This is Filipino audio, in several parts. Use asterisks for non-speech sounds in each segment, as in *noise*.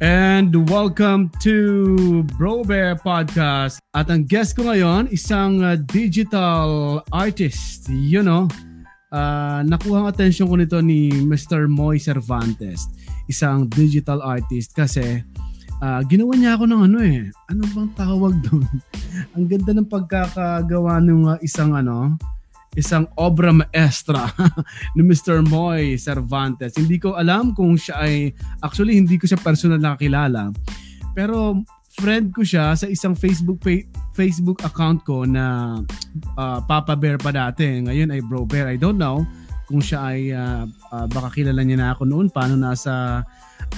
And welcome to Bro Bear Podcast. At ang guest ko ngayon, isang uh, digital artist. You know, uh, nakuha ang attention ko nito ni Mr. Moy Cervantes. Isang digital artist kasi uh, ginawa niya ako ng ano eh. Ano bang tawag doon? *laughs* ang ganda ng pagkakagawa ng uh, isang ano, isang obra maestra *laughs* ni Mr. Moy Cervantes. Hindi ko alam kung siya ay, actually hindi ko siya personal nakakilala. Pero friend ko siya sa isang Facebook page, Facebook account ko na uh, Papa Bear pa dati. Ngayon ay Bro Bear. I don't know kung siya ay uh, uh, baka kilala niya na ako noon paano nasa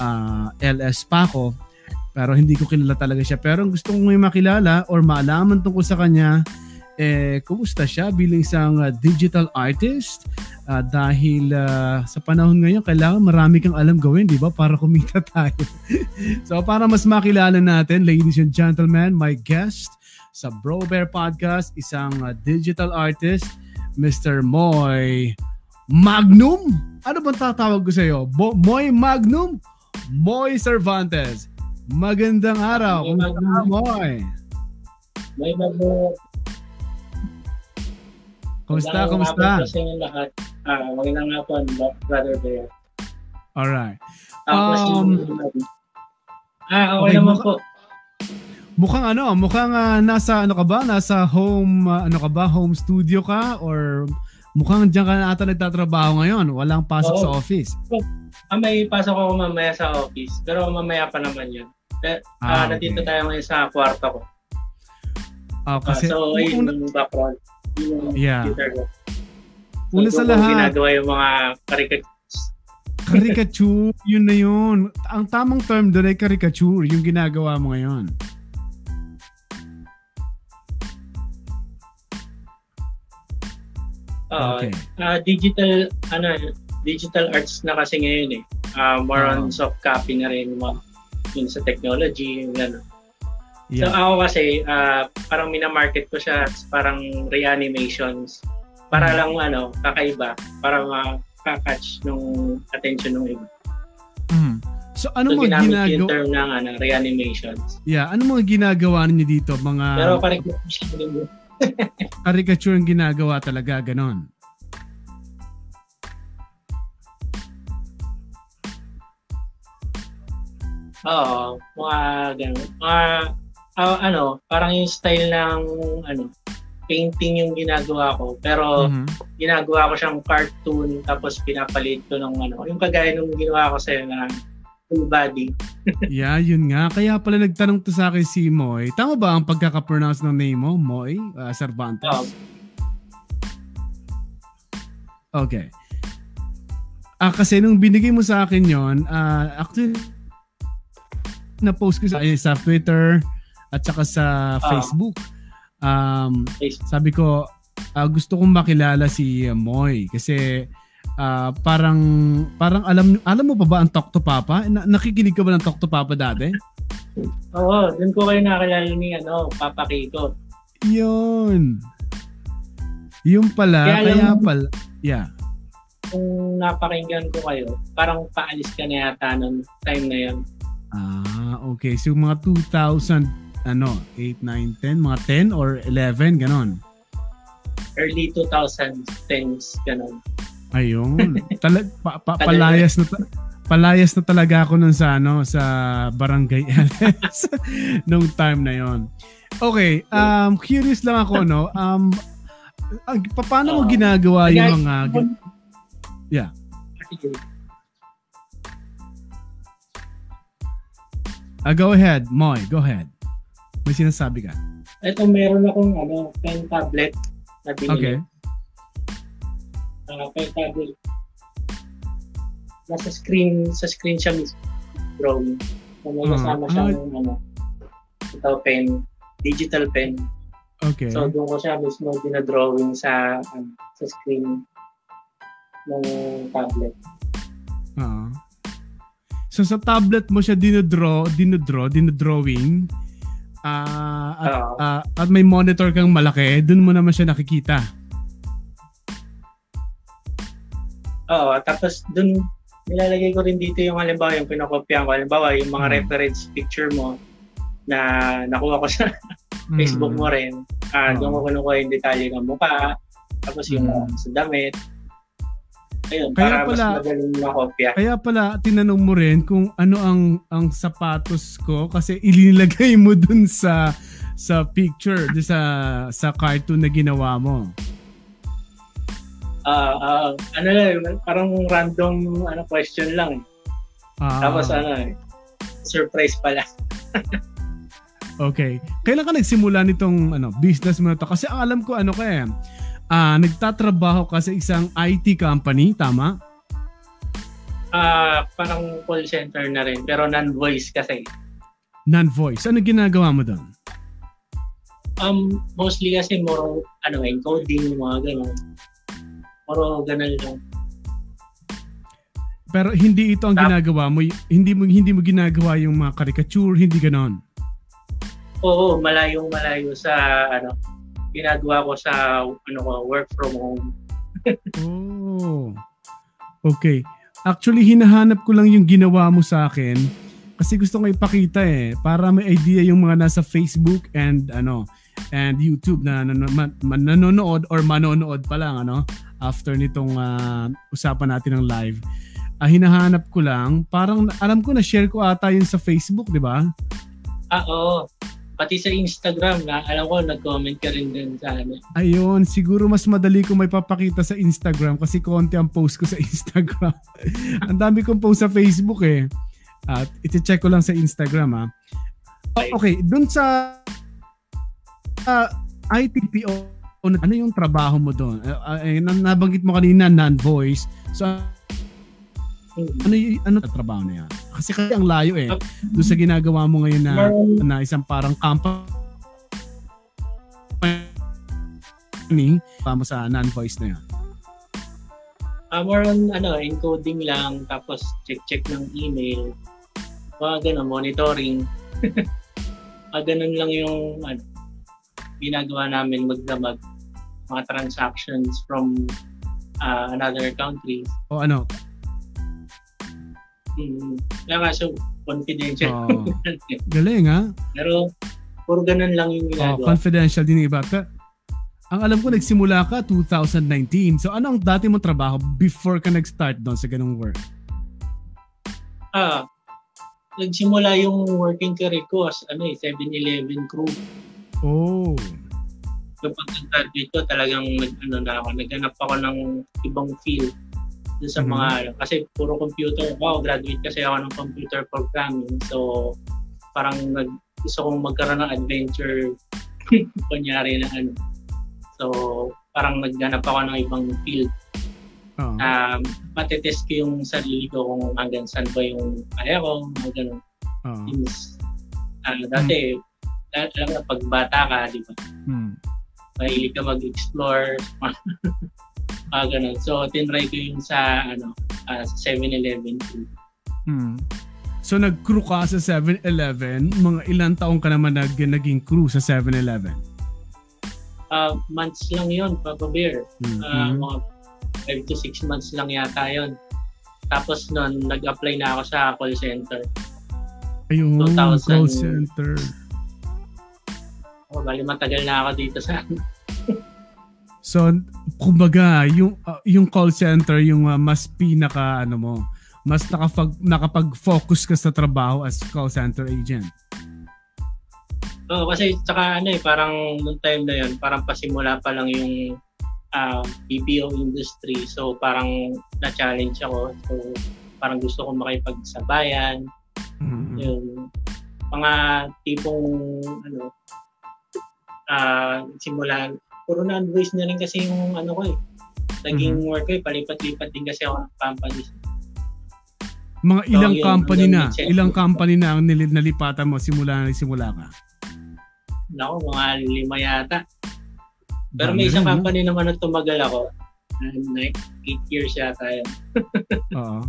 uh, LS pa ako. Pero hindi ko kilala talaga siya. Pero gusto kong may makilala or maalaman tungkol sa kanya eh, kumusta siya bilang isang uh, digital artist? Uh, dahil uh, sa panahon ngayon, kailangan marami kang alam gawin, di ba? Para kumita *laughs* tayo. so para mas makilala natin, ladies and gentlemen, my guest sa Bro Bear Podcast, isang uh, digital artist, Mr. Moy Magnum? Ano bang tatawag ko sa iyo? Bo- Moy Magnum? Moy Cervantes. Magandang araw. Moy. Moy. Moy Magnum. Kumusta? Kumusta? Sa inyo lahat. Ah, magandang hapon, Brother Bear. Alright. Tapos um, Ah, okay, okay naman mukha, po. Mukhang ano, mukhang uh, nasa ano ka ba? Nasa home uh, ano ka ba? Home studio ka or mukhang diyan ka na ata nagtatrabaho ngayon. Walang pasok Oo. sa office. Ah, may pasok ako mamaya sa office. Pero mamaya pa naman 'yun. Pero, ah, uh, okay. tayo ngayon sa kwarto ko. Ah, kasi uh, so, ayun yung background yung yeah. ko. So, Una sa lahat, ginagawa yung mga caricatures. caricature, yun na yun. Ang tamang term doon ay caricature, yung ginagawa mo ngayon. Uh, okay. Uh, digital, ano, digital arts na kasi ngayon eh. Uh, more uh, on soft copy na rin mo yun sa technology, yung gano'n. Yeah. So ako kasi, uh, parang minamarket ko siya parang reanimations. Para mm. lang ano, kakaiba. Para makakatch nung attention ng iba. Mm. So ano so, mga ginagawa? yung term ng ano, reanimations. Yeah, ano mga ginagawa niyo dito? Mga... Pero caricature din caricature *laughs* ang ginagawa talaga, ganon. Oo, mga ganun. Mga uh, ano, parang yung style ng ano, painting yung ginagawa ko. Pero mm-hmm. ginagawa ko siyang cartoon tapos pinapalit ko ng ano, yung kagaya nung ginawa ko sa na full body. *laughs* yeah, yun nga. Kaya pala nagtanong to sa akin si Moy. Tama ba ang pagkaka-pronounce ng name mo, Moy uh, Cervantes? Oh. Okay. Ah, kasi nung binigay mo sa akin yon, uh, actually na-post ko sa, sa Twitter, at saka sa uh, Facebook. Um, sabi ko, uh, gusto kong makilala si Moy kasi uh, parang parang alam alam mo pa ba ang Talk to Papa? Na, nakikinig ka ba ng Talk to Papa dati? Oo, dun ko kayo nakilala ni ano, Papa Kiko. Yun. Yung pala, kaya, kaya yung, pala, yeah. Kung napakinggan ko kayo, parang paalis ka na yata nung time na yun. Ah, okay. So mga 2000 ano, 8, 9, 10, mga 10 or 11, ganon? Early 2010s, ganon. Ayun. *laughs* Talag, pa, pa, palayas na palayas na talaga ako nun sa ano sa Barangay *laughs* LS nung time na yon. Okay, um curious lang ako no. Um paano mo ginagawa yung mga Yeah. Uh, go ahead, Moy. Go ahead. May sinasabi ka? Ito, meron akong ano, pen tablet na binili. Okay. Uh, pen tablet. Nasa screen, sa screen siya mismo. Drawing. So, may kasama uh, siyang uh, ano, ito pen, digital pen. Okay. So, doon ko siya mismo dinadrawing sa, um, sa screen ng tablet. Oo. Uh-huh. So sa tablet mo siya dinodraw, dinodraw, dinodrawing uh, at, uh, uh, at may monitor kang malaki, dun mo naman siya nakikita. Oo, tapos dun nilalagay ko rin dito yung halimbawa yung pinakopya ko. Halimbawa yung mga hmm. reference picture mo na nakuha ko sa *laughs* hmm. Facebook mo rin. Uh, oh. Doon ko kinukuha yung detalye ng mukha, tapos yung hmm. sa damit. Ayun, kaya para pala, mas magaling makopya. Kaya pala, tinanong mo rin kung ano ang ang sapatos ko kasi ilinilagay mo dun sa sa picture, sa sa cartoon na ginawa mo. Ah, uh, uh, ano lang, parang random ano question lang. Ah. Tapos ano surprise pala. okay. Kailan ka nagsimula nitong ano, business mo na to? Kasi alam ko ano ka eh, uh, nagtatrabaho ka sa isang IT company, tama? Ah, uh, parang call center na rin, pero non-voice kasi. Non-voice. Ano ginagawa mo doon? Um, mostly kasi more ano, encoding, mga ganun. Puro ganun lang. Pero hindi ito ang ginagawa mo, hindi mo hindi mo ginagawa yung mga caricature, hindi ganoon. Oo, malayong malayo sa ano, ginagawa ko sa ano ko, work from home. oh. Okay. Actually, hinahanap ko lang yung ginawa mo sa akin kasi gusto ko ipakita eh para may idea yung mga nasa Facebook and ano and YouTube na nanonood or manonood pa lang ano after nitong uh, usapan natin ng live. Uh, hinahanap ko lang, parang alam ko na share ko ata yun sa Facebook, di ba? Ah, oo. Pati sa Instagram na alam ko nag-comment ka rin din sa ano. Ayun, siguro mas madali ko may papakita sa Instagram kasi konti ang post ko sa *laughs* Instagram. ang dami kong post sa Facebook eh. At iti-check ko lang sa Instagram ha. Ah. Okay, dun sa uh, ITPO ano yung trabaho mo doon? Uh, uh, nabanggit mo kanina non-voice. So ano y- ano trabaho na yan? Kasi kasi ang layo eh. Doon sa ginagawa mo ngayon na, na isang parang company pa mo sa non-voice na yan. Uh, more on ano, encoding lang, tapos check-check ng email, mga ganun, monitoring. uh, *laughs* ganun lang yung ano, ginagawa namin magdamag mga transactions from uh, another country. O ano? Mm, kaya nga so confidential. Oh. *laughs* Galing ha? Pero puro ganun lang yung ginagawa. Oh, confidential din iba. Pero, ang alam ko nagsimula ka 2019. So ano ang dati mo trabaho before ka nag-start doon sa ganung work? Ah, nagsimula yung working career ko as ano eh, 7-Eleven crew. Oh kapag nag-graduate ko, talagang nag, ano na ako, naghanap ako ng ibang field dun sa mm-hmm. mga, kasi puro computer, wow, graduate kasi ako ng computer programming. So, parang nag, gusto kong magkaroon ng adventure, *laughs* kunyari na ano. So, parang naghanap ako ng ibang field. Uh-huh. Um, matetest ko yung sarili ko kung hanggang saan ba yung kaya ko, mga ganun. Uh-huh. Things, uh, dati, hmm. alam na pag bata ka, di ba? Hmm mahilig ka mag-explore, *laughs* ah ganun. So, tinry ko yung sa, ano, uh, sa 7-Eleven too. Hmm. So, nag-crew ka sa 7-Eleven. Mga ilang taong ka naman nag naging crew sa 7-Eleven? Uh, months lang yun, Papa Bear. Mm-hmm. Uh, mga 5 to 6 months lang yata yun. Tapos nun, nag-apply na ako sa call center. Ayun, 2000, call center. Oh, bali matagal na ako dito sa So, kumbaga, yung uh, yung call center yung uh, mas pinaka ano mo, mas nakapag nakapag-focus ka sa trabaho as call center agent. Oo, oh, kasi saka ano eh, parang noong time na yun, parang pasimula pa lang yung uh, ah, BPO industry. So, parang na-challenge ako. So, parang gusto kong makipagsabayan. Mm-hmm. Yung mga tipong ano, uh, simula, puro non-voice na rin kasi yung ano ko eh. Naging mm-hmm. work ko eh, palipat-lipat din kasi ako ng company. Mga ilang so, company na, ilang company na ang nil- nalipatan mo simula na simula ka? Nako, mga lima yata. Pero may isang rin, company no? naman na tumagal ako. Like, eight years yata yun. *laughs* Oo.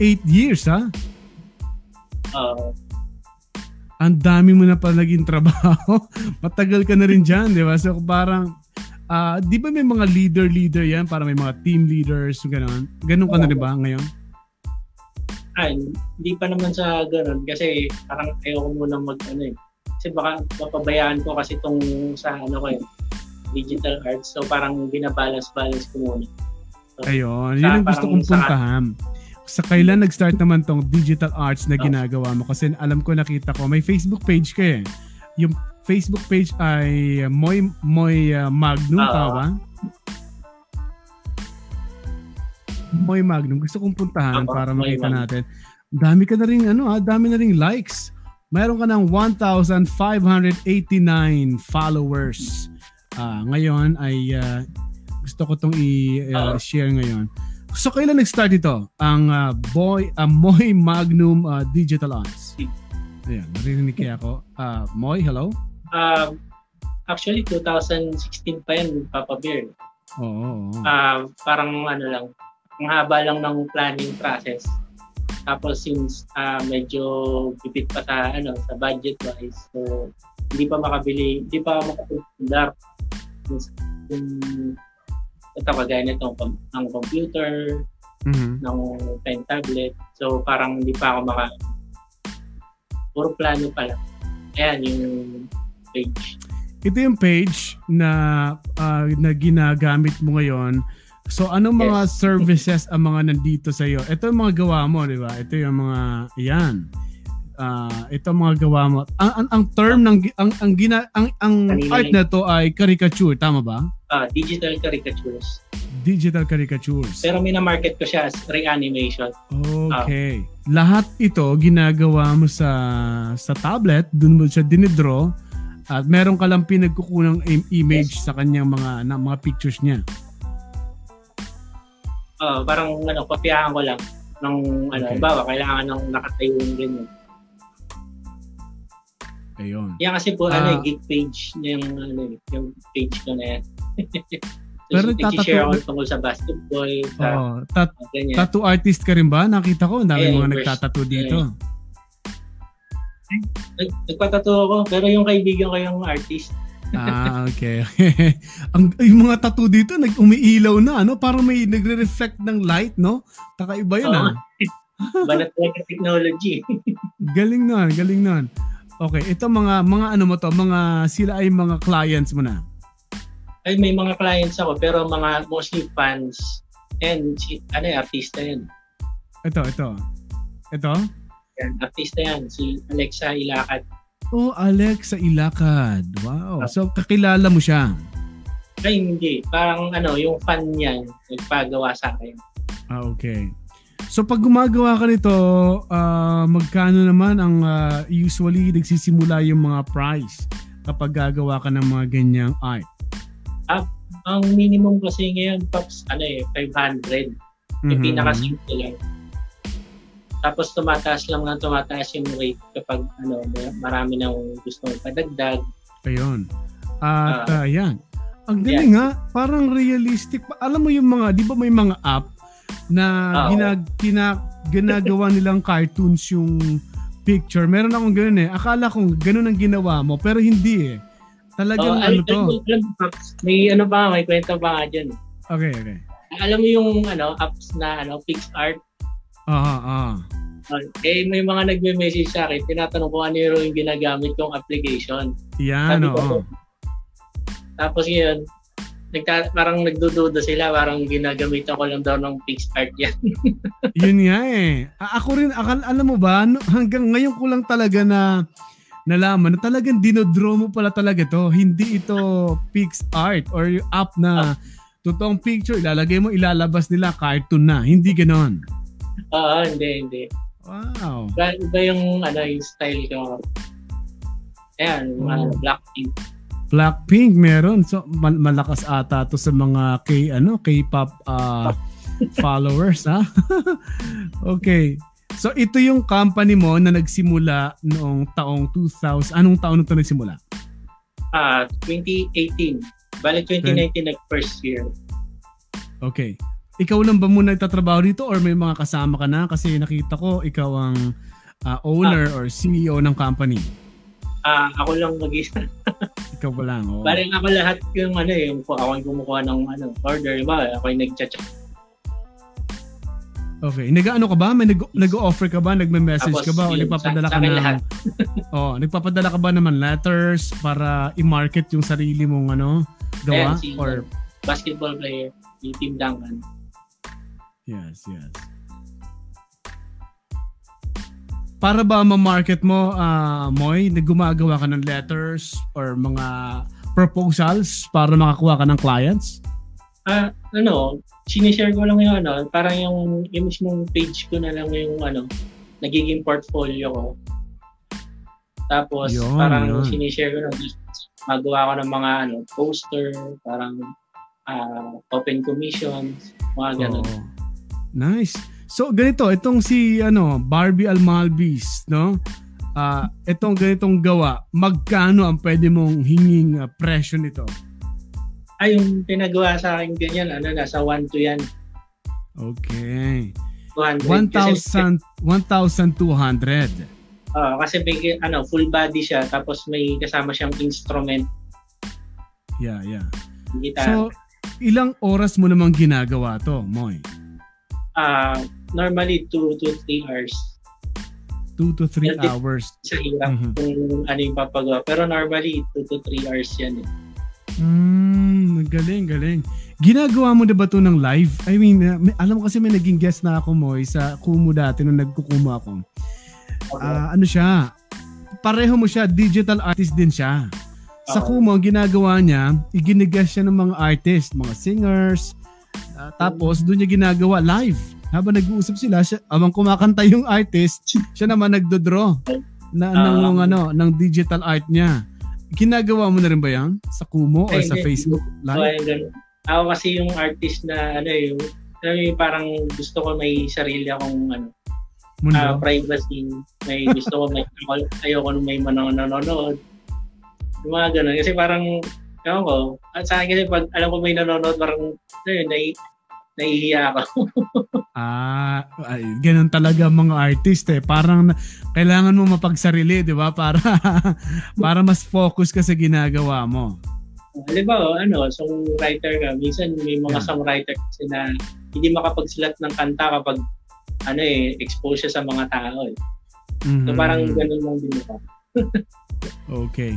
Eight years, ha? Oo. Uh, ang dami mo na pa naging trabaho. *laughs* Matagal ka na rin dyan, di ba? So parang, uh, di ba may mga leader-leader yan? Para may mga team leaders, gano'n. Ganun ka na, di ba, ngayon? Ah, hindi pa naman sa ganun kasi parang ayoko muna mag ano eh. Kasi baka mapabayaan ko kasi tong sa ano ko eh, digital arts. So parang binabalance-balance ko muna. So, Ayun, yun ang gusto kong puntahan. Sa kailan nag-start naman tong digital arts na oh. ginagawa mo? Kasi alam ko nakita ko, may Facebook page ka eh. Yung Facebook page ay Moy Moy uh, Magnum, uh, tama ba? Moy Magnum. Gusto kong puntahan uh, para makita Moy natin. Dami ka na ring ano ha, dami na ring likes. Mayroon ka ng 1,589 followers. Uh, ngayon ay uh, gusto ko tong i-share uh, ngayon. So kailan nag-start ito? Ang uh, Boy uh, Moy Magnum uh, Digital Arts. Ayan, narinig kaya ako. Uh, Moy, hello? Uh, actually, 2016 pa yan, Papa Bear. Oo. Oh, oh, Uh, parang ano lang, ang haba lang ng planning process. Tapos since uh, medyo bibit pa sa ano sa budget wise, so hindi pa makabili, hindi pa makapundar. Yung ito kagaya nito ng computer, mm-hmm. ng pen tablet. So parang hindi pa ako maka puro plano pa lang. Ayan yung page. Ito yung page na uh, na ginagamit mo ngayon. So anong mga yes. services ang mga nandito sa iyo? Ito yung mga gawa mo, di ba? Ito yung mga yan. Uh, ito mga gawa mo. Ang, ang, ang term ng ang ang gina ang ang art na to ay caricature, tama ba? uh, digital caricatures. Digital caricatures. Pero mina-market ko siya as reanimation. Okay. Uh, Lahat ito ginagawa mo sa sa tablet, dun mo siya dinidraw at meron ka lang pinagkukunang image yes. sa kanyang mga na, mga pictures niya. Uh, parang ano, kopyahan ko lang ng ano, okay. bawa kailangan ng nakatayo yung ganyan. Ayun. Yan kasi po uh, ano, gig page yung ano, yung page ko na yan. *laughs* Pero nagtatattoo. ako tungkol sa basketball. Sa, oh, tat- uh, tattoo artist ka rin ba? Nakita ko, ang dami yeah, mga nagtatattoo dito. Yeah. Nagpatattoo ako, pero yung kaibigan ko yung artist. ah, okay. *laughs* ang yung mga tattoo dito nag umiilaw na, ano? Parang may nagre-reflect ng light, no? Kakaiba 'yun, oh. ah. *laughs* Banat technology. *laughs* galing na, galing na. Okay, ito mga mga ano mo to, mga sila ay mga clients mo na ay may mga clients ako pero mga mostly fans and si, ano yung artista yan. Ito, ito. Ito? Yan, artista yan. Si Alexa Ilakad. Oh, Alexa Ilakad. Wow. So, kakilala mo siya? Ay, hindi. Parang ano, yung fan niya, nagpagawa sa akin. Ah, okay. So, pag gumagawa ka nito, uh, magkano naman ang uh, usually nagsisimula yung mga price kapag gagawa ka ng mga ganyang art? Ah, ang minimum kasi ngayon, Pops, ano eh, 500. Mm-hmm. Yung pinaka-simple lang. Tapos tumataas lang lang tumataas yung rate kapag ano, marami nang gusto padagdag. Ayun. At uh, uh, yan. Ang galing yeah. ha, parang realistic. Alam mo yung mga, di ba may mga app na uh, ginag, ginag, ginagawa nilang cartoons yung picture. Meron akong ganoon eh. Akala kong ganoon ang ginawa mo, pero hindi eh. Talagang oh, ano to? May ano pa, may kwento pa nga dyan. Okay, okay. Alam mo yung ano, apps na ano, PixArt? Ah, ah. Uh, eh, may mga nagme-message sa akin, tinatanong ko ano yung ginagamit kong application. Yan, oo. Tapos yun, nagka, parang nagdududa sila, parang ginagamitan ko lang daw ng PixArt yan. *laughs* yun nga eh. Ako rin, akal, alam mo ba, hanggang ngayon ko lang talaga na nalaman na talagang dinodraw mo pala talaga to. Hindi ito Pix Art or yung app na totoong picture, ilalagay mo, ilalabas nila, cartoon na. Hindi ganon. Oo, hindi, hindi. Wow. Iba, iba yung, ano, yung style ko. Ayan, oh. Blackpink. Blackpink meron. So mal- malakas ata to sa mga K ano, K-pop uh, *laughs* followers ha. *laughs* okay. So ito yung company mo na nagsimula noong taong 2000. Anong taon ito nagsimula? Ah, uh, 2018. Balik 2019 nag first year. Okay. Ikaw lang ba muna nagtatrabaho dito or may mga kasama ka na? Kasi nakita ko ikaw ang uh, owner ah. or CEO ng company. Ah, ako lang mag-isa. *laughs* ikaw ba lang? Oh. Bali ako lahat yung ano yung ako yung kumukuha ng ano order ba, ako yung nag-chat Okay. Nag-ano ka ba? May nag- nag-offer ka ba? Nagme-message ka ba? O nagpapadala ka ng... *laughs* oh, nagpapadala ka ba naman letters para i-market yung sarili mong ano, gawa? Ayan, si or basketball player, yung Team Duncan. Yes, yes. Para ba ma-market mo, uh, Moy, nagumagawa ka ng letters or mga proposals para makakuha ka ng clients? Ah, uh, ano, sinishare ko lang yung ano, parang yung, yung mismong page ko na lang yung ano, nagiging portfolio ko. Tapos yun, parang yun. sinishare ko lang, magawa ko ng mga ano, poster, parang uh, open commissions, mga ganun. Oh. Nice. So ganito, itong si ano, Barbie Almalbis, no? Uh, itong ganitong gawa, magkano ang pwede mong hinging uh, presyo nito? ay yung pinagawa sa akin ganyan, ano, nasa 1 to yan. Okay. 1,200. 1,200. Uh, kasi may, ano, full body siya, tapos may kasama siyang instrument. Yeah, yeah. Guitar. So, ilang oras mo namang ginagawa to, Moy? Uh, normally 2 to 3 hours. 2 to 3 hours. Sa hirap mm-hmm. kung ano yung papagawa. Pero normally 2 to 3 hours yan eh. Mm, galing, galing. Ginagawa mo na ba to ng live? I mean, uh, may, alam mo kasi may naging guest na ako mo sa Kumu dati nung nagkukumo ako. Okay. Uh, ano siya? Pareho mo siya, digital artist din siya. Sa Kumu, ang ginagawa niya, iginigas siya ng mga artist, mga singers, uh, tapos doon niya ginagawa live. Habang nag-uusap sila, siya, abang kumakanta yung artist, *laughs* siya naman nagdodraw na, uh, ng, ano, ng digital art niya. Ginagawa mo na rin ba yan? Sa Kumo or sa Facebook Live? So, ako kasi yung artist na ano yung, alam yung parang gusto ko may sarili akong ano, Mundo? Uh, privacy. May gusto ko may *laughs* ayoko nung may manang nanonood. Yung mga ganun. Kasi parang, ewan ko, at sa akin kasi pag alam ko may nanonood, parang, ayun, nai, nahihiya ako. *laughs* ah, ay, ganun talaga mga artist eh. Parang kailangan mo mapagsarili, di ba? Para, *laughs* para mas focus ka sa ginagawa mo. Oh, ano, songwriter ka, minsan may mga yeah. songwriter kasi na hindi makapagsulat ng kanta kapag ano eh, expose siya sa mga tao eh. Mm-hmm. So parang ganun lang din ako. *laughs* okay.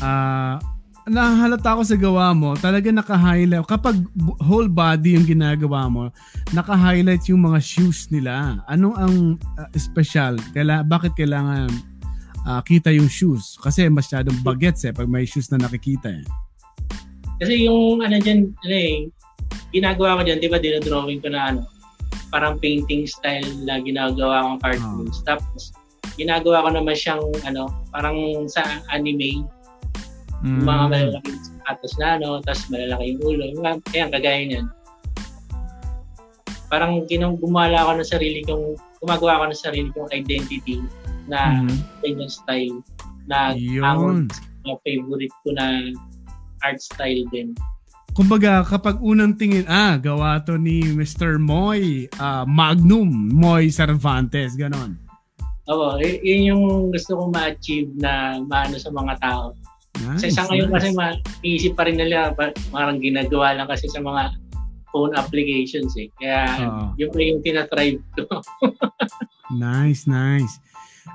Ah, uh, nahalata ko sa gawa mo, talaga naka-highlight. Kapag whole body yung ginagawa mo, naka-highlight yung mga shoes nila. Anong ang uh, special? Kaila, bakit kailangan uh, kita yung shoes? Kasi masyadong bagets eh pag may shoes na nakikita eh. Kasi yung ano dyan, ano eh, ginagawa ko dyan, di ba, dinodrawing ko na ano, parang painting style na ginagawa kong cartoons. Oh. Tapos, ginagawa ko naman siyang ano, parang sa anime, Mm. Mga malalaking sapatos na, no? Tapos malalaki yung ulo. Mga, ayan, kagaya niyan. Parang ginang gumala ako ng sarili kong, gumagawa ako ng sarili kong identity na mm-hmm. style na ang na favorite ko na art style din. Kumbaga, kapag unang tingin, ah, gawa to ni Mr. Moy, uh, Magnum, Moy Cervantes, ganon. Oo, y- yun yung gusto kong ma-achieve na maano sa mga tao. Nice, sa ngayon nice. kasi maiisip pa rin nila parang ginagawa lang kasi sa mga phone applications eh. Kaya uh yun pa yung tinatribe ko. *laughs* nice, nice.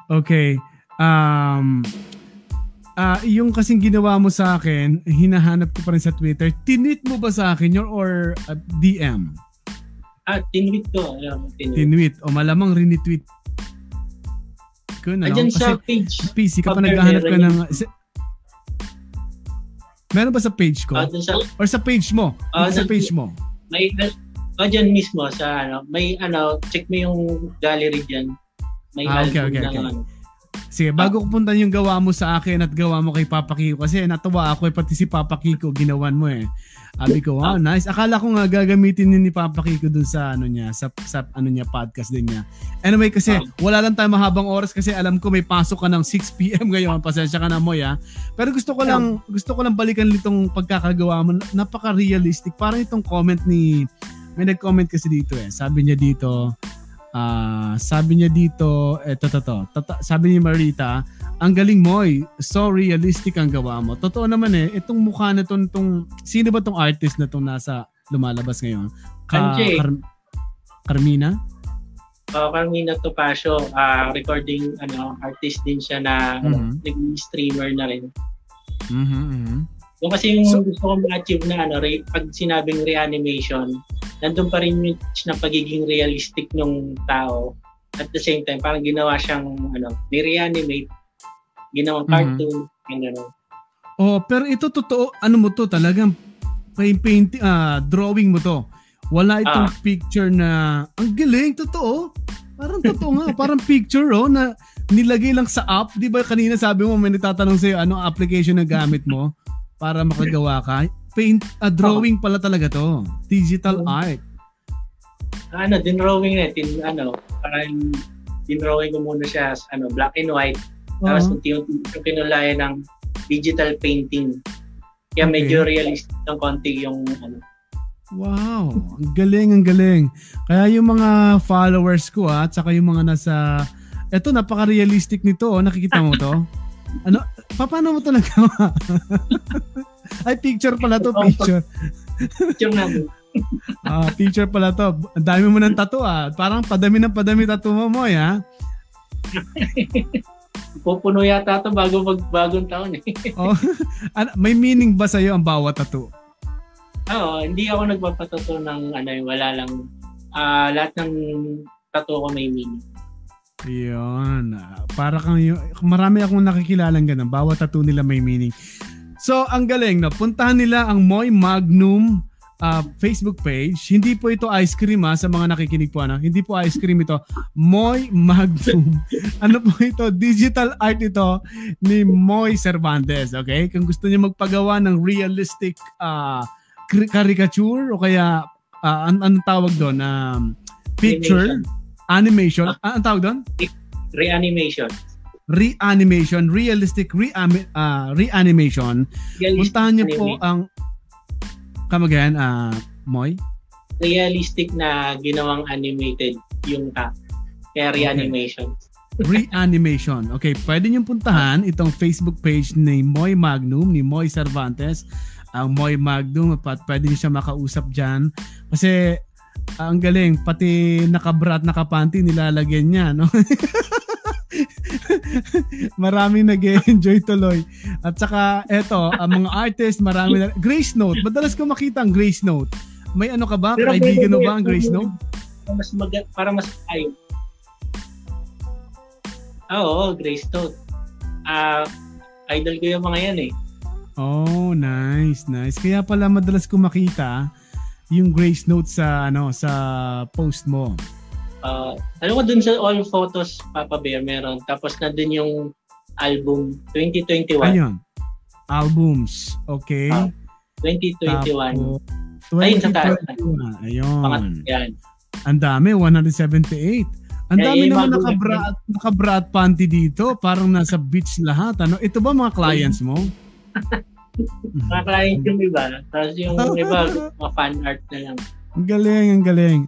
Okay. Um, uh, yung kasing ginawa mo sa akin, hinahanap ko pa rin sa Twitter. Tinweet mo ba sa akin yun or uh, DM? Ah, tinweet ko. Alam, tinweet. O malamang rinitweet ko na. Andyan sa page. PC ka pa naghahanap ka ng... Meron ba sa page ko? Uh, sa, Or sa page mo? Uh, sa page mo? May, uh, dyan mismo sa ano, may ano, check mo yung gallery dyan. May ah, okay, okay, okay. Ano. Sige, bago ko puntan yung gawa mo sa akin at gawa mo kay Papa Kiko kasi natuwa ako eh, pati si Papa Kiko ginawan mo eh. Abi ko, wow, nice. Akala ko nga gagamitin ni Papa Kiko dun sa ano niya, sa, sa ano niya podcast din niya. Anyway, kasi wala lang tayo mahabang oras kasi alam ko may pasok ka ng 6 PM *laughs* ngayon. Pasensya ka na mo ya. Pero gusto ko lang gusto ko lang balikan itong pagkakagawa mo. Napaka-realistic. Parang itong comment ni may nag-comment kasi dito eh. Sabi niya dito, uh, sabi niya dito, eto to, to, to, sabi ni Marita, ang galing mo eh. So realistic ang gawa mo. Totoo naman eh, itong mukha na tong, tong sino ba tong artist na tong nasa lumalabas ngayon? Ka, Kar, Carmina? parang Nina Topacio, uh, recording ano artist din siya na mm-hmm. streamer na rin. Mhm. mm Yung kasi yung so, gusto kong ma-achieve na ano, re, pag sinabing reanimation, nandun pa rin yung na pagiging realistic ng tao. At the same time, parang ginawa siyang ano, may reanimate, ginawang mm-hmm. cartoon, mm-hmm. Oh, pero ito totoo, ano mo to, talagang paint, paint uh, drawing mo to. Wala itong ah. picture na, ang galing, totoo. Parang totoo nga, *laughs* parang picture oh, na nilagay lang sa app. Di ba kanina sabi mo, may natatanong sa'yo, anong application na gamit mo para makagawa ka? Paint, uh, drawing pala talaga to. Digital oh. art. Ano, din drawing natin, ano, parang dinrawing ko muna siya as ano, black and white. Uh-huh. Tapos unti-unti ko kinulayan ng digital painting. Kaya okay. medyo realistic ng konti yung ano, Wow, ang galing, ang galing. Kaya yung mga followers ko ah, at saka yung mga nasa Eto, napaka-realistic nito, oh. nakikita mo to? *laughs* Ano, paano mo to nagawa? *laughs* Ay, picture pala to, picture. picture namin. *laughs* ah, picture pala to. Ang dami mo ng tattoo ah. Parang padami ng padami tattoo mo mo, ya. *laughs* Pupuno yata to bago mag bagong taon eh. oh, may meaning ba sa iyo ang bawat tattoo? Oo, hindi ako nagpapatato ng ano, wala lang. Uh, lahat ng tato ko may meaning. Yun. Para kang marami akong nakikilalang ganun. Bawat tattoo nila may meaning. So, ang galing, no? Puntahan nila ang Moy Magnum uh, Facebook page. Hindi po ito ice cream ha, sa mga nakikinig po. Ano? Hindi po ice cream ito. Moy Magnum. *laughs* ano po ito? Digital art ito ni Moy Cervantes. Okay? Kung gusto niyo magpagawa ng realistic uh, caricature o kaya uh, an anong tawag doon? Um, picture, animation. Animation. Uh, anong tawag doon? Reanimation. Reanimation, realistic re uh, reanimation. Realistic Puntahan niyo po ang Come again, uh, Moy? Realistic na ginawang animated yung ka. Kaya reanimation. Okay. *laughs* Reanimation. Okay, pwede niyo puntahan itong Facebook page ni Moy Magnum, ni Moy Cervantes ang Moy Magnum at pwede niyo siya makausap diyan kasi ang galing pati nakabra at nakapanty nilalagyan niya no *laughs* Maraming nag-enjoy tuloy. At saka eto, ang mga artist, marami na Grace Note. Madalas ko makita ang Grace Note. May ano ka ba? Pero Kaibigan mo ba ang Grace Note? Mas mag para mas ay. Ah, oo, Grace Note. Ah, uh, idol ko yung mga yan eh. Oh, nice, nice. Kaya pala madalas ko makita yung Grace Note sa ano sa post mo. Uh, alam ko dun sa all photos Papa Bear meron. Tapos na dun yung album 2021. Ayun. Albums. Okay. Uh, 2021. Tapos, 2021. Ayun sa taas. Ayun. Pangat, yan. Ang dami, 178. Ang dami eh, naman naka-bra, naka-bra at panty dito. Parang nasa beach lahat. Ano? Ito ba mga clients mo? *laughs* mga client yung iba. Tapos yung *laughs* iba, mga fan art na lang. Ang galing, ang galing.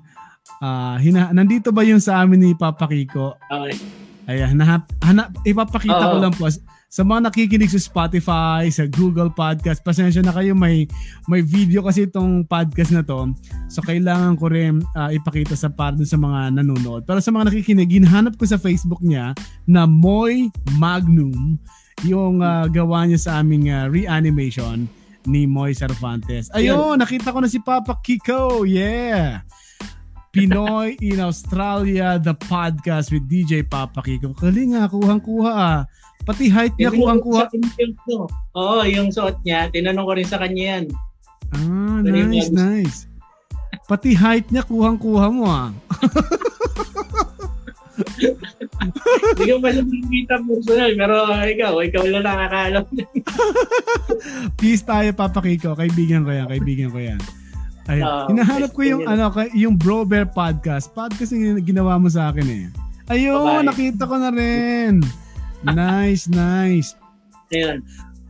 Uh, hina, nandito ba yung sa amin ni Papa Kiko? Okay. Ayan, hanap, hanap, ipapakita oh. ko lang po sa mga nakikinig sa Spotify, sa Google Podcast, pasensya na kayo may may video kasi itong podcast na to. So kailangan ko rin uh, ipakita sa para sa mga nanonood. Pero sa mga nakikinig, hinahanap ko sa Facebook niya na Moy Magnum yung uh, gawa niya sa aming uh, reanimation ni Moy Cervantes. Ayun, nakita ko na si Papa Kiko. Yeah. Pinoy in Australia, the podcast with DJ Papa Kiko. Kali nga, kuhang-kuha ah. Pati height niya kuhang-kuha. Oo, yung suot niya. Tinanong ko rin sa kanya yan. Ah, nice, nice. Pati height niya kuhang-kuha mo ah. *laughs* Hindi ko pa nakikita personal, pero ikaw, ikaw lang nakakaalam. Peace tayo, Papa Kiko. Kaibigan ko yan, kaibigan ko yan. Ayun. Uh, Hinahanap ko yung ano yung Bro Bear podcast. Podcast yung ginawa mo sa akin eh. Ayun, Bye. nakita ko na rin. nice, nice. Ayun.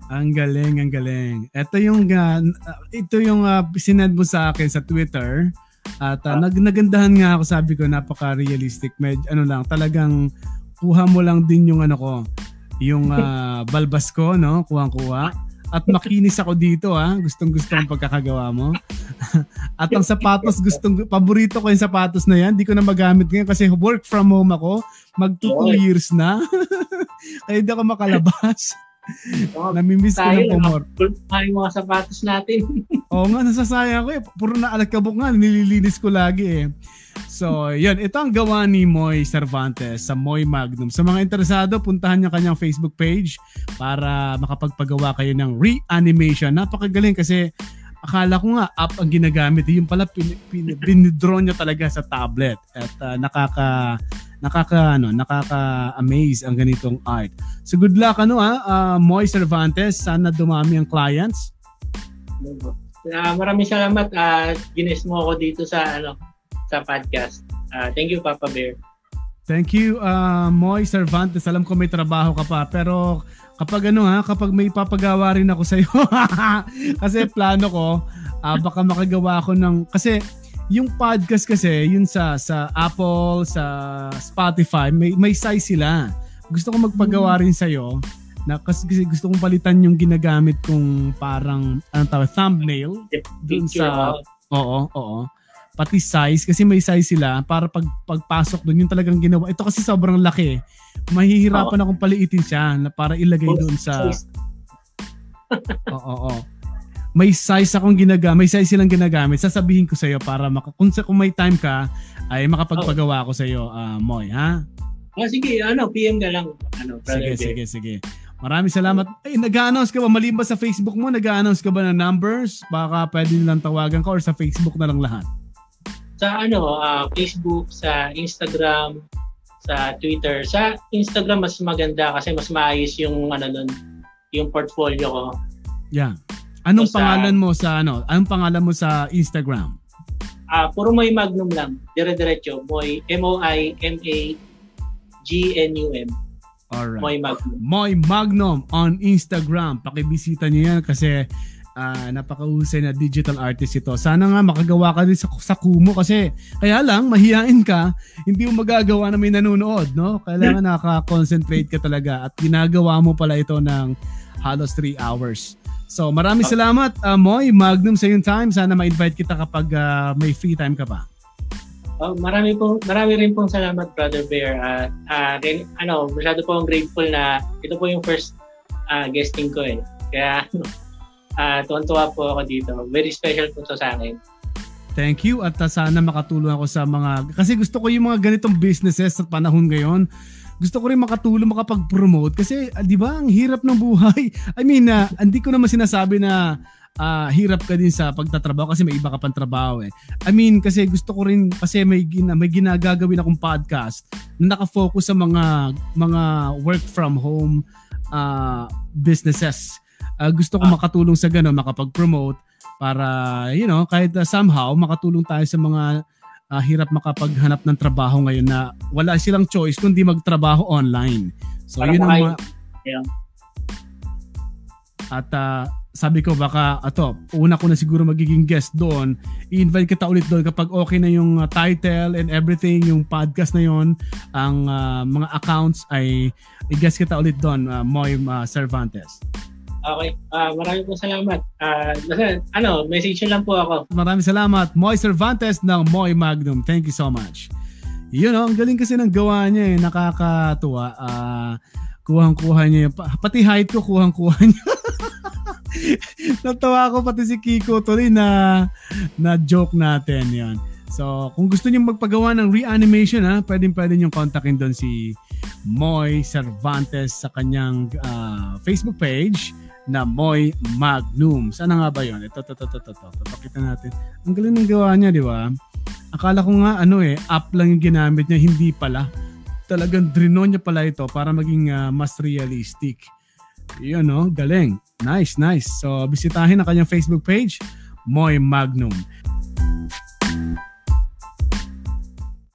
Ang galing, ang galing. Ito yung uh, ito yung uh, sinend mo sa akin sa Twitter. At uh, nag nagandahan nga ako, sabi ko, napaka-realistic. Med, ano lang, talagang kuha mo lang din yung ano ko, yung uh, *laughs* balbas ko, no? Kuha-kuha. At makinis ako dito, ha? Gustong-gusto ang pagkakagawa mo. *laughs* At ang sapatos, gustong, paborito ko yung sapatos na yan. Hindi ko na magamit ngayon kasi work from home ako. Mag 2 years na. *laughs* Kaya hindi ako makalabas. Oh, Namimiss ko ng pumor. Tayo mga sapatos natin. Oo nga, nasasayang ko eh. Puro na alakabok nga, nililinis ko lagi eh. So, yun. Ito ang gawa ni Moy Cervantes sa Moy Magnum. Sa mga interesado, puntahan niyo kanyang Facebook page para makapagpagawa kayo ng reanimation. Napakagaling kasi akala ko nga app ang ginagamit. Yung pala pin, pin, pinidraw niya talaga sa tablet. At uh, nakaka nakaka ano, nakaka-amaze ang ganitong art. So good luck ano ah, uh, Moy Cervantes. Sana dumami ang clients. Uh, maraming salamat at uh, gines mo ako dito sa ano sa podcast. Uh, thank you Papa Bear. Thank you, uh, Moy Cervantes. Alam ko may trabaho ka pa. Pero kapag ano ha, kapag may papagawa rin ako sa iyo. *laughs* kasi plano ko, uh, baka makagawa ako ng... Kasi yung podcast kasi, yun sa sa Apple, sa Spotify, may, may size sila. Gusto ko magpagawa rin sa iyo na kasi, gusto kong palitan yung ginagamit kong parang anong tawag, thumbnail dun sa Oo, oo pati size kasi may size sila para pag pagpasok doon yung talagang ginawa. Ito kasi sobrang laki. Mahihirapan oh. akong paliitin siya na para ilagay doon sa *laughs* Oo, oo, oo. May size akong ginagamit, may size silang ginagamit. Sasabihin ko sa iyo para maka, kung, kung may time ka ay makapagpagawa ako sa iyo, uh, Moy, ha? Oh, sige, ano, PM ka lang. Ano, sige, sige, sige. Maraming salamat. Ay, nag-announce ka ba? Mali ba sa Facebook mo? Nag-announce ka ba ng numbers? Baka pwede nilang tawagan ka or sa Facebook na lang lahat? sa ano, uh, Facebook, sa Instagram, sa Twitter. Sa Instagram mas maganda kasi mas maayos yung ano nun, yung portfolio ko. Yeah. Anong so, pangalan mo sa ano? Anong pangalan mo sa Instagram? Ah, uh, puro Moy Magnum lang. Dire-diretso, Moy M O I M A G N U M. Alright. Moy Magnum. Moy Magnum on Instagram. Pakibisita niyo yan kasi uh, napakahusay na digital artist ito. Sana nga makagawa ka din sa, sa Kumu kasi kaya lang mahihain ka, hindi mo magagawa na may nanonood, no? Kailangan *laughs* nakaka-concentrate ka talaga at ginagawa mo pala ito ng halos 3 hours. So maraming oh. salamat uh, Moy, Magnum sa yung time. Sana ma-invite kita kapag uh, may free time ka pa. Oh, marami po marami rin pong salamat Brother Bear at uh, uh, ano, masyado po akong grateful na ito po yung first uh, guesting ko eh. Kaya uh, *laughs* tuwan-tuwa po ako dito. Very special po to sa akin. Thank you at uh, sana makatulong ako sa mga kasi gusto ko yung mga ganitong businesses sa panahon ngayon. Gusto ko rin makatulong makapag-promote kasi uh, 'di ba ang hirap ng buhay. *laughs* I mean, uh, hindi ko naman sinasabi na uh, hirap ka din sa pagtatrabaho kasi may iba ka pang trabaho eh. I mean, kasi gusto ko rin kasi may gina, may ginagagawin akong podcast na nakafocus sa mga mga work from home uh, businesses uh, gusto ko ah. makatulong sa gano'n, makapag-promote para, you know, kahit uh, somehow makatulong tayo sa mga uh, hirap makapaghanap ng trabaho ngayon na wala silang choice kundi magtrabaho online. So, para yun ang ma- yeah. At uh, sabi ko baka ato, una ko na siguro magiging guest doon. I-invite kita ulit doon kapag okay na yung uh, title and everything, yung podcast na yon, ang uh, mga accounts ay i-guest kita ulit doon, uh, Moy uh, Cervantes. Okay. Uh, maraming po salamat. Uh, ano, message lang po ako. Maraming salamat. Moy Cervantes ng Moy Magnum. Thank you so much. Yun know, ang galing kasi ng gawa niya eh. Nakakatuwa. Uh, kuhang-kuha niya. Pati height ko, kuhang-kuha *laughs* niya. Natawa ko pati si Kiko tuloy na na joke natin yon. So, kung gusto niyo magpagawa ng reanimation ha, pwedeng pwede niyo kontakin doon si Moy Cervantes sa kanyang uh, Facebook page na Moy Magnum. Sana nga ba yun? Ito, ito, ito, ito, ito. Papakita natin. Ang galing ng gawa niya, di ba? Akala ko nga, ano eh, app lang yung ginamit niya, hindi pala. Talagang drino niya pala ito para maging uh, mas realistic. Yun, no? Galing. Nice, nice. So, bisitahin ang kanyang Facebook page, Moy Magnum.